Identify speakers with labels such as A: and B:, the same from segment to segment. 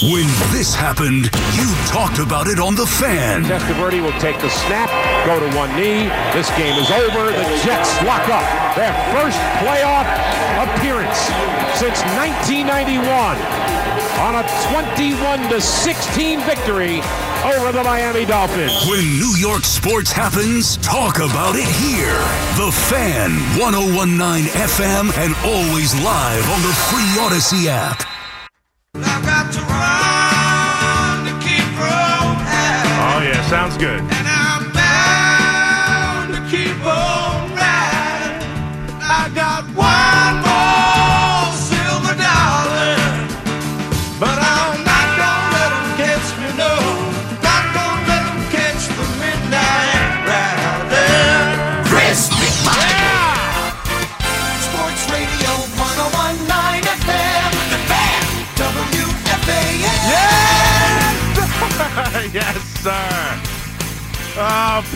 A: When this happened, you talked about it on The Fan.
B: Testaverde will take the snap, go to one knee. This game is over. The Jets lock up their first playoff appearance since 1991 on a 21 to 16 victory over the Miami Dolphins.
A: When New York sports happens, talk about it here. The Fan, 1019 FM, and always live on the free Audacy app.
C: Sounds good.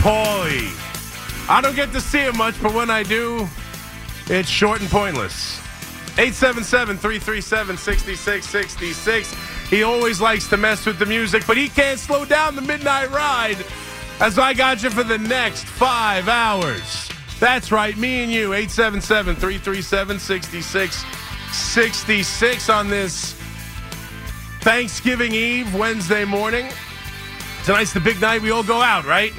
C: Paulie. I don't get to see him much, but when I do, it's short and pointless. 877 337 6666. He always likes to mess with the music, but he can't slow down the midnight ride as I got you for the next five hours. That's right, me and you, 877 337 6666 on this Thanksgiving Eve, Wednesday morning. Tonight's the big night. We all go out, right?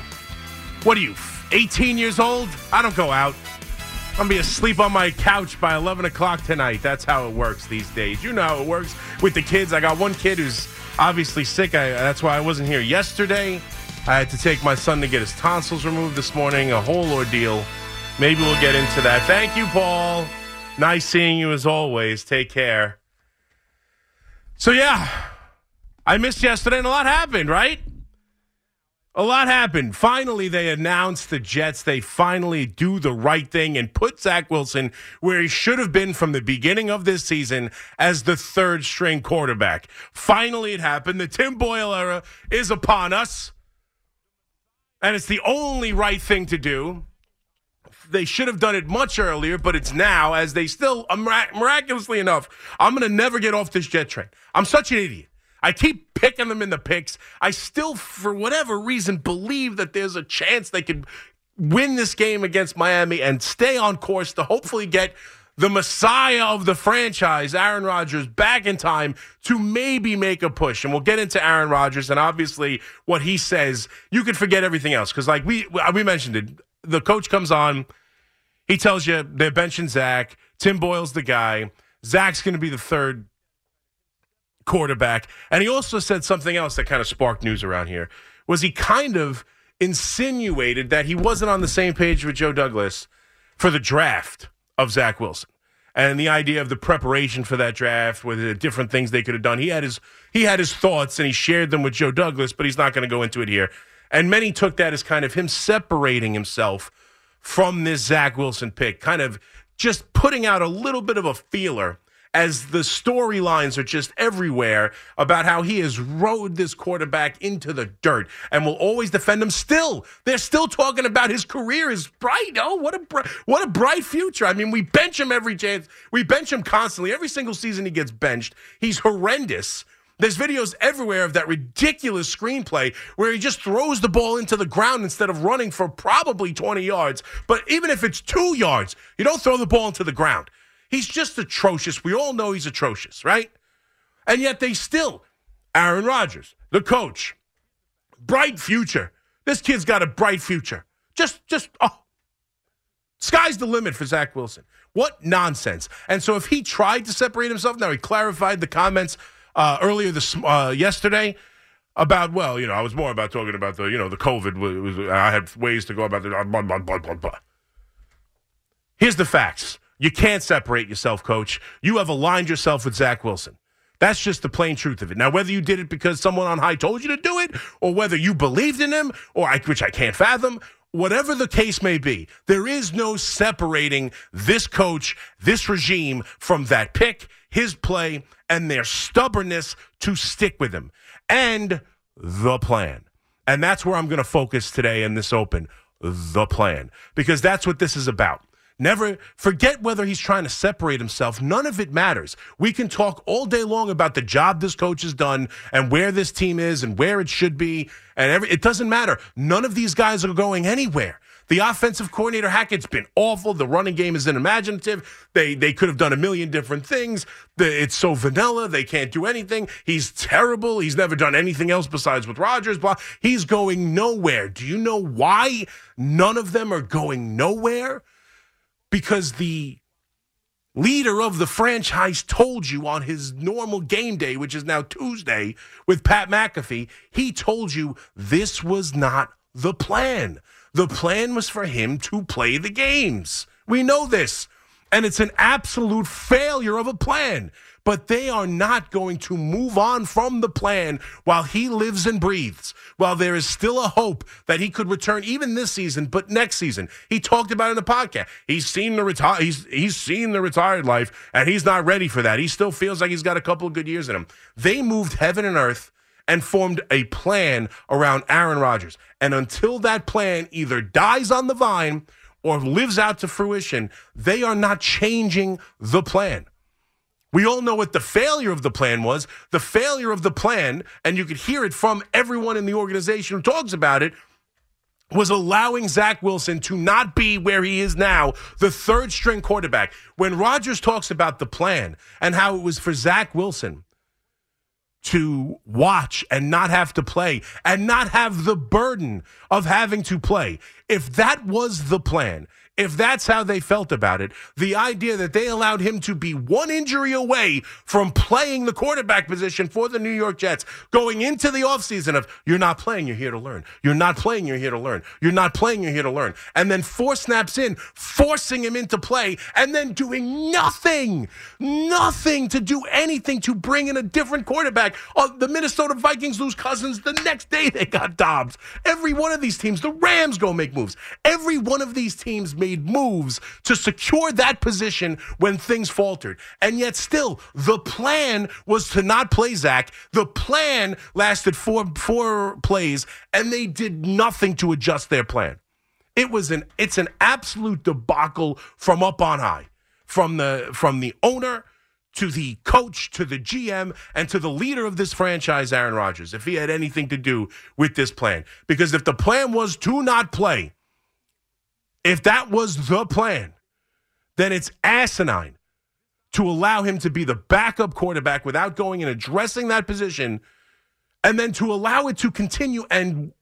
C: What are you, 18 years old? I don't go out. I'm gonna be asleep on my couch by 11 o'clock tonight. That's how it works these days. You know how it works with the kids. I got one kid who's obviously sick. I, that's why I wasn't here yesterday. I had to take my son to get his tonsils removed this morning. A whole ordeal. Maybe we'll get into that. Thank you, Paul. Nice seeing you as always. Take care. So yeah, I missed yesterday, and a lot happened, right? A lot happened. Finally, they announced the Jets. They finally do the right thing and put Zach Wilson where he should have been from the beginning of this season as the third string quarterback. Finally, it happened. The Tim Boyle era is upon us. And it's the only right thing to do. They should have done it much earlier, but it's now as they still, miraculously enough, I'm going to never get off this jet train. I'm such an idiot. I keep picking them in the picks. I still, for whatever reason, believe that there's a chance they could win this game against Miami and stay on course to hopefully get the messiah of the franchise, Aaron Rodgers, back in time to maybe make a push. And we'll get into Aaron Rodgers and obviously what he says. You could forget everything else because, like we we mentioned it, the coach comes on, he tells you they're benching Zach. Tim Boyle's the guy. Zach's going to be the third quarterback. And he also said something else that kind of sparked news around here. Was he kind of insinuated that he wasn't on the same page with Joe Douglas for the draft of Zach Wilson. And the idea of the preparation for that draft, with the different things they could have done. He had his he had his thoughts and he shared them with Joe Douglas, but he's not going to go into it here. And many took that as kind of him separating himself from this Zach Wilson pick, kind of just putting out a little bit of a feeler as the storylines are just everywhere about how he has rode this quarterback into the dirt and will always defend him. Still, they're still talking about his career is bright. Oh, what a what a bright future! I mean, we bench him every chance. We bench him constantly. Every single season he gets benched. He's horrendous. There's videos everywhere of that ridiculous screenplay where he just throws the ball into the ground instead of running for probably 20 yards. But even if it's two yards, you don't throw the ball into the ground. He's just atrocious. We all know he's atrocious, right? And yet they still, Aaron Rodgers, the coach, bright future. This kid's got a bright future. Just, just, oh, sky's the limit for Zach Wilson. What nonsense. And so if he tried to separate himself, now he clarified the comments uh, earlier this uh, yesterday about well, you know, I was more about talking about the you know the COVID. Was, I had ways to go about the blah, blah, blah, blah, blah. Here's the facts. You can't separate yourself, coach. You have aligned yourself with Zach Wilson. That's just the plain truth of it. Now, whether you did it because someone on high told you to do it, or whether you believed in him, or I, which I can't fathom, whatever the case may be, there is no separating this coach, this regime from that pick, his play, and their stubbornness to stick with him, and the plan. And that's where I'm going to focus today in this open the plan, because that's what this is about. Never forget whether he's trying to separate himself. None of it matters. We can talk all day long about the job this coach has done and where this team is and where it should be. And every, it doesn't matter. None of these guys are going anywhere. The offensive coordinator Hackett's been awful. The running game is unimaginative. They they could have done a million different things. It's so vanilla. They can't do anything. He's terrible. He's never done anything else besides with Rodgers. Blah. He's going nowhere. Do you know why none of them are going nowhere? Because the leader of the franchise told you on his normal game day, which is now Tuesday with Pat McAfee, he told you this was not the plan. The plan was for him to play the games. We know this. And it's an absolute failure of a plan. But they are not going to move on from the plan while he lives and breathes, while there is still a hope that he could return even this season, but next season. He talked about in the podcast. He's seen the retire he's he's seen the retired life and he's not ready for that. He still feels like he's got a couple of good years in him. They moved heaven and earth and formed a plan around Aaron Rodgers. And until that plan either dies on the vine or lives out to fruition, they are not changing the plan. We all know what the failure of the plan was. The failure of the plan, and you could hear it from everyone in the organization who talks about it, was allowing Zach Wilson to not be where he is now, the third string quarterback. When Rodgers talks about the plan and how it was for Zach Wilson to watch and not have to play and not have the burden of having to play. If that was the plan, if that's how they felt about it, the idea that they allowed him to be one injury away from playing the quarterback position for the New York Jets, going into the offseason of, you're not playing, you're here to learn. You're not playing, you're here to learn. You're not playing, you're here to learn. And then four snaps in, forcing him into play, and then doing nothing, nothing to do anything to bring in a different quarterback. Uh, the Minnesota Vikings lose Cousins. The next day they got Dobbs. Every one of these teams, the Rams go make moves. Every one of these teams made moves to secure that position when things faltered. And yet, still, the plan was to not play Zach. The plan lasted four, four plays, and they did nothing to adjust their plan. It was an it's an absolute debacle from up on high, from the from the owner to the coach, to the GM, and to the leader of this franchise, Aaron Rodgers, if he had anything to do with this plan. Because if the plan was to not play, if that was the plan, then it's asinine to allow him to be the backup quarterback without going and addressing that position, and then to allow it to continue and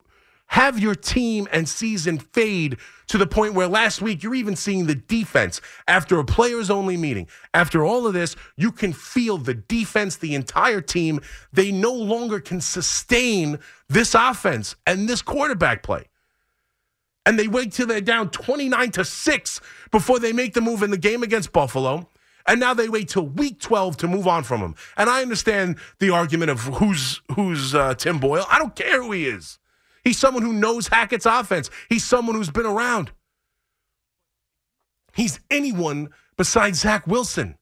C: have your team and season fade to the point where last week you're even seeing the defense after a players only meeting. After all of this, you can feel the defense, the entire team, they no longer can sustain this offense and this quarterback play and they wait till they're down 29 to 6 before they make the move in the game against Buffalo. And now they wait till week 12 to move on from him. And I understand the argument of who's who's uh, Tim Boyle. I don't care who he is. He's someone who knows Hackett's offense. He's someone who's been around. He's anyone besides Zach Wilson.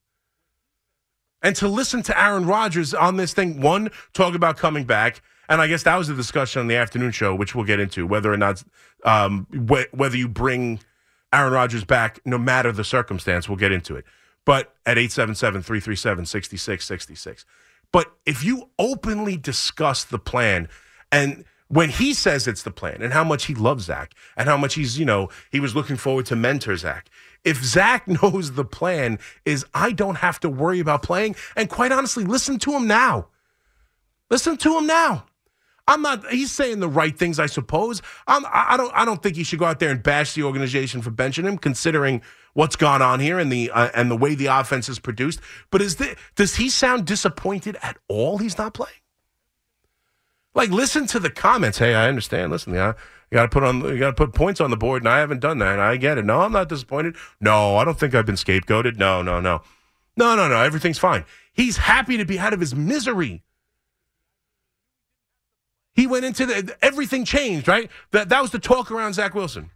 C: And to listen to Aaron Rodgers on this thing, one, talk about coming back, and I guess that was the discussion on the afternoon show, which we'll get into whether or not um, wh- whether you bring Aaron Rodgers back, no matter the circumstance. We'll get into it. But at 877 337 6666. But if you openly discuss the plan and when he says it's the plan and how much he loves Zach and how much he's, you know, he was looking forward to mentor Zach. If Zach knows the plan is I don't have to worry about playing, and quite honestly, listen to him now. Listen to him now. I'm not. He's saying the right things, I suppose. I'm, I don't. I don't think he should go out there and bash the organization for benching him, considering what's gone on here and the uh, and the way the offense is produced. But is the, does he sound disappointed at all? He's not playing. Like, listen to the comments. Hey, I understand. Listen, yeah, you got to put on. You got to put points on the board, and I haven't done that. I get it. No, I'm not disappointed. No, I don't think I've been scapegoated. No, no, no, no, no, no. Everything's fine. He's happy to be out of his misery. He went into the everything changed, right? That that was the talk around Zach Wilson.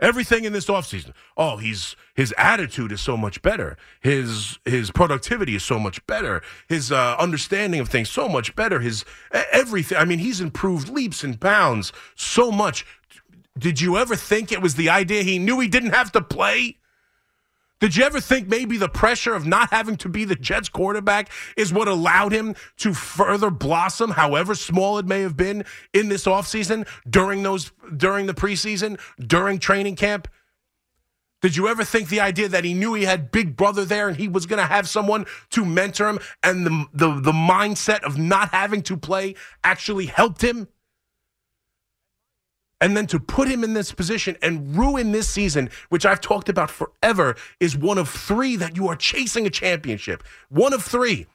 C: Everything in this offseason. Oh, he's his attitude is so much better. His his productivity is so much better. His uh, understanding of things so much better. His everything. I mean, he's improved leaps and bounds so much. Did you ever think it was the idea he knew he didn't have to play? Did you ever think maybe the pressure of not having to be the Jets quarterback is what allowed him to further blossom, however small it may have been in this offseason, during those during the preseason, during training camp? Did you ever think the idea that he knew he had Big Brother there and he was going to have someone to mentor him and the, the, the mindset of not having to play actually helped him? And then to put him in this position and ruin this season, which I've talked about forever, is one of three that you are chasing a championship. One of three.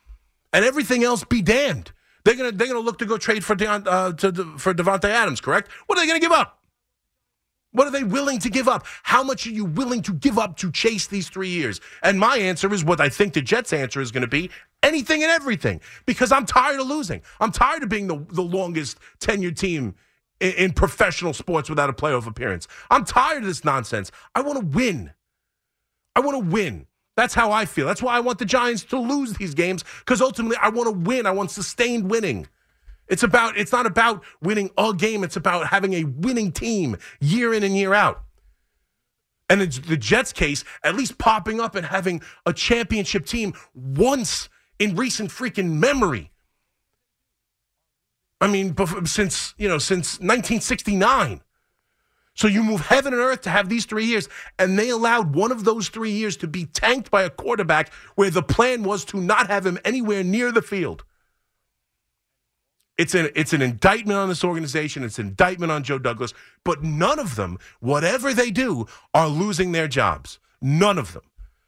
C: And everything else be damned. They're gonna they're gonna look to go trade for Deont, uh, to, for Davante Adams, correct? What are they gonna give up? What are they willing to give up? How much are you willing to give up to chase these three years? And my answer is what I think the Jets' answer is going to be anything and everything because I'm tired of losing. I'm tired of being the, the longest tenured team in, professional sports without a playoff appearance. I'm tired of this nonsense. I want to win. I want to win. That's how I feel. That's why I want the Giants to lose these games because ultimately I want to win. I want sustained winning. It's about it's not about winning a game, it's about having a winning team year in and year out. And in the Jets case, at least popping up and having a championship team once in recent freaking memory. I mean, since, you know, since 1969. So you move heaven and earth to have these three years, and they allowed one of those three years to be tanked by a quarterback where the plan was to not have him anywhere near the field. It's an it's an indictment on this organization. It's an indictment on Joe Douglas. But none of them, whatever they do, are losing their jobs. None of them.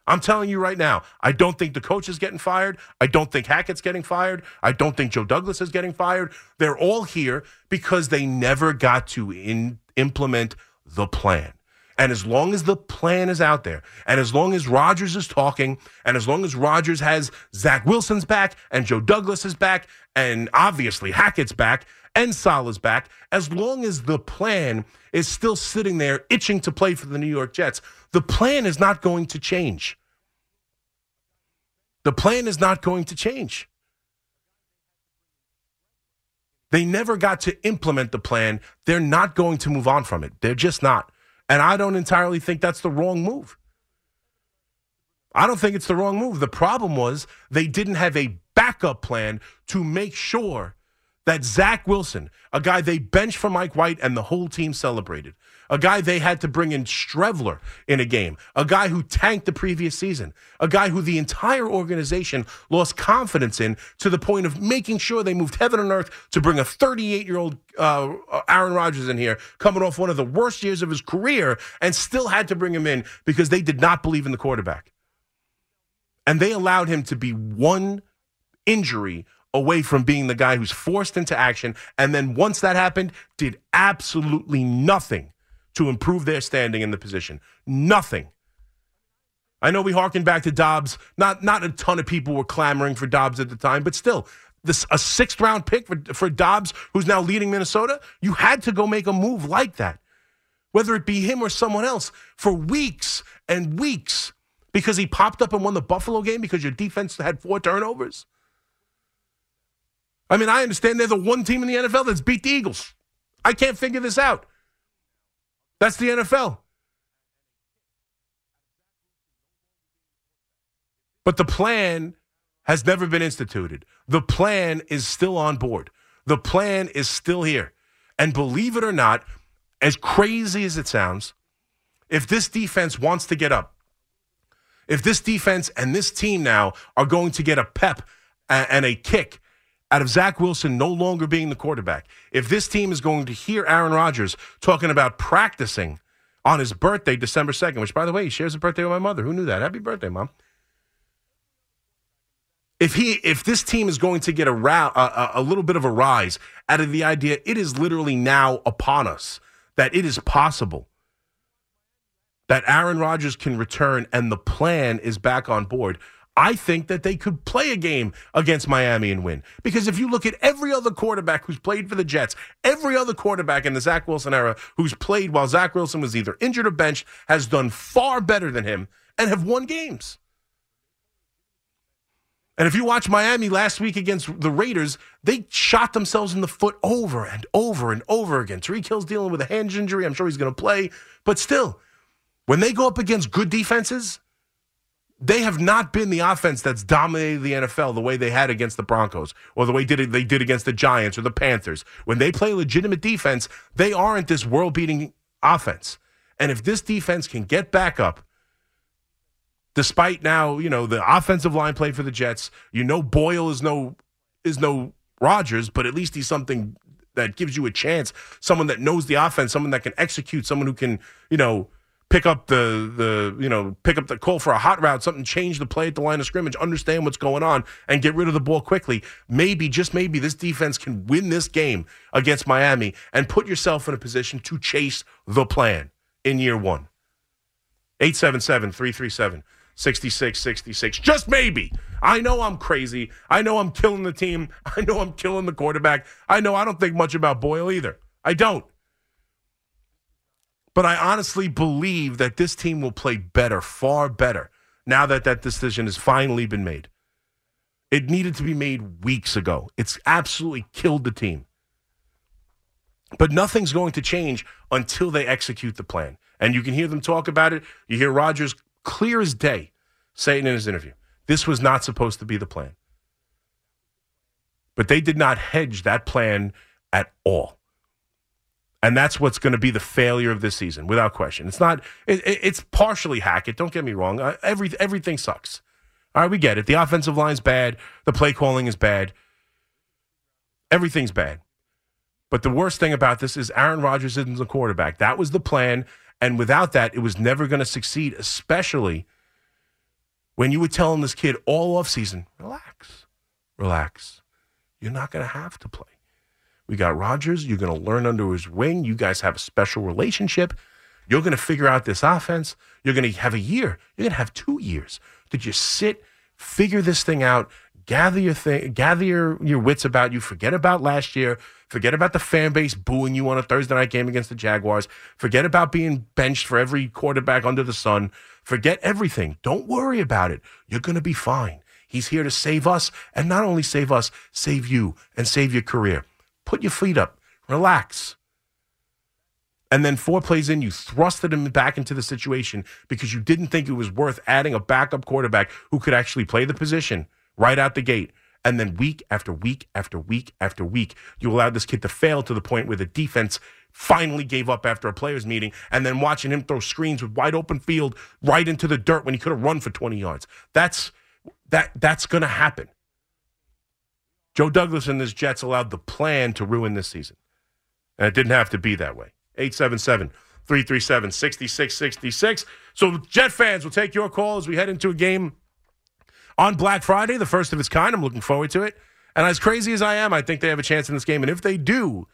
C: I'm telling you right now, I don't think the coach is getting fired. I don't think Hackett's getting fired. I don't think Joe Douglas is getting fired. They're all here because they never got to in, implement the plan. And as long as the plan is out there, and as long as Rodgers is talking, and as long as Rodgers has Zach Wilson's back, and Joe Douglas is back, and obviously Hackett's back, and Saleh's back, as long as the plan is still sitting there itching to play for the New York Jets, the plan is not going to change. The plan is not going to change. They never got to implement the plan. They're not going to move on from it. They're just not. And I don't entirely think that's the wrong move. I don't think it's the wrong move. The problem was they didn't have a backup plan to make sure that Zach Wilson, a guy they benched for Mike White and the whole team celebrated, a guy they had to bring in Streveler in a game, a guy who tanked the previous season, a guy who the entire organization lost confidence in to the point of making sure they moved heaven and earth to bring a 38 year old uh, Aaron Rodgers in here, coming off one of the worst years of his career, and still had to bring him in because they did not believe in the quarterback. And they allowed him to be one injury away from being the guy who's forced into action. And then once that happened, did absolutely nothing to improve their standing in the position. Nothing. I know we harken back to Dobbs. Not not a ton of people were clamoring for Dobbs at the time, but still, this a sixth round pick for, for Dobbs, who's now leading Minnesota. You had to go make a move like that, whether it be him or someone else, for weeks and weeks, because he popped up and won the Buffalo game because your defense had four turnovers. I mean, I understand they're the one team in the NFL that's beat the Eagles. I can't figure this out. That's the NFL. But the plan has never been instituted. The plan is still on board. The plan is still here. And believe it or not, as crazy as it sounds, if this defense wants to get up, if this defense and this team now are going to get a pep and a kick out of Zach Wilson no longer being the quarterback, if this team is going to hear Aaron Rodgers talking about practicing on his birthday, December 2nd, which, by the way, he shares a birthday with my mother. Who knew that? Happy birthday, Mom. If he, if this team is going to get a, ra- a, a little bit of a rise out of the idea, it is literally now upon us that it is possible that Aaron Rodgers can return and the plan is back on board. I think that they could play a game against Miami and win. Because if you look at every other quarterback who's played for the Jets, every other quarterback in the Zach Wilson era who's played while Zach Wilson was either injured or benched has done far better than him and have won games. And if you watch Miami last week against the Raiders, they shot themselves in the foot over and over and over again. Tyreek Hill's dealing with a hand injury. I'm sure he's going to play. But still, when they go up against good defenses, they have not been the offense that's dominated the NFL the way they had against the Broncos or the way did they did against the Giants or the Panthers. When they play legitimate defense, they aren't this world beating offense. And if this defense can get back up, despite now, you know, the offensive line play for the Jets, you know Boyle is no is no Rodgers, but at least he's something that gives you a chance, someone that knows the offense, someone that can execute, someone who can, you know, pick up the the you know pick up the call for a hot route, something change the play at the line of scrimmage, understand what's going on, and get rid of the ball quickly. Maybe just maybe this defense can win this game against Miami and put yourself in a position to chase the plan in year one. 877 337 6666. Just maybe. I know I'm crazy. I know I'm killing the team. I know I'm killing the quarterback. I know I don't think much about Boyle either. I don't. But I honestly believe that this team will play better, far better, now that that decision has finally been made. It needed to be made weeks ago. It's absolutely killed the team. But nothing's going to change until they execute the plan. And you can hear them talk about it. You hear Rodgers clear as day saying in his interview, this was not supposed to be the plan. But they did not hedge that plan at all. And that's what's going to be the failure of this season, without question. It's not. It, it's partially Hackett. Don't get me wrong. Uh, every everything sucks. All right, we get it. The offensive line's bad. The play calling is bad. Everything's bad. But the worst thing about this is Aaron Rodgers isn't the quarterback. That was the plan, and without that, it was never going to succeed. Especially when you were telling this kid all off season, relax, relax. You're not going to have to play. We got Rodgers. You're going to learn under his wing. You guys have a special relationship. You're going to figure out this offense. You're going to have a year. You're going to have two years to just sit, figure this thing out, gather your thing, gather your, your wits about you. Forget about last year. Forget about the fan base booing you on a Thursday night game against the Jaguars. Forget about being benched for every quarterback under the sun. Forget everything. Don't worry about it. You're going to be fine. He's here to save us, and not only save us, save you and save your career. Put your feet up, relax. And then four plays in, you thrusted him back into the situation because you didn't think it was worth adding a backup quarterback who could actually play the position right out the gate. And then week after week after week after week, you allowed this kid to fail to the point where the defense finally gave up after a players' meeting, and then watching him throw screens with wide open field right into the dirt when he could have run for 20 yards. That's that that's gonna happen. Joe Douglas and his Jets allowed the plan to ruin this season. And it didn't have to be that way. 877 337 6666. So, Jet fans, will take your call as we head into a game on Black Friday, the first of its kind. I'm looking forward to it. And as crazy as I am, I think they have a chance in this game. And if they do,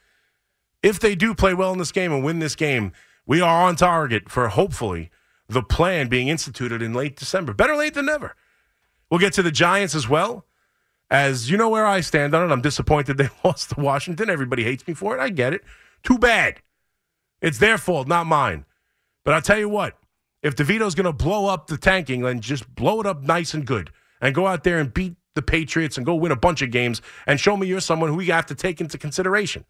C: if they do play well in this game and win this game, we are on target for hopefully the plan being instituted in late December. Better late than never. We'll get to the Giants as well. As you know where I stand on it, I'm disappointed they lost to Washington. Everybody hates me for it. I get it. Too bad. It's their fault, not mine. But I'll tell you what, if DeVito's going to blow up the tanking, then just blow it up nice and good and go out there and beat the Patriots and go win a bunch of games and show me you're someone who we have to take into consideration.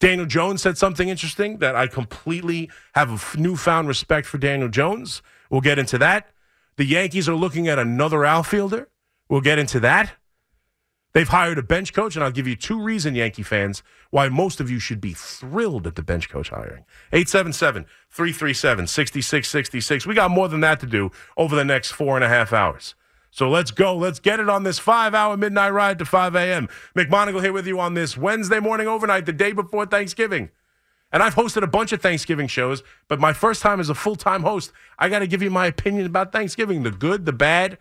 C: Daniel Jones said something interesting that I completely have a newfound respect for Daniel Jones. We'll get into that. The Yankees are looking at another outfielder. We'll get into that. They've hired a bench coach, and I'll give you two reasons, Yankee fans, why most of you should be thrilled at the bench coach hiring. 877 337 6666. We got more than that to do over the next four and a half hours. So let's go. Let's get it on this five hour midnight ride to 5 a.m. McMonigle here with you on this Wednesday morning overnight, the day before Thanksgiving. And I've hosted a bunch of Thanksgiving shows, but my first time as a full time host, I got to give you my opinion about Thanksgiving the good, the bad,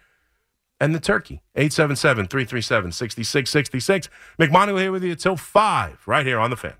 C: and the turkey. 877 337 6666. McMonigle here with you until 5, right here on the fan.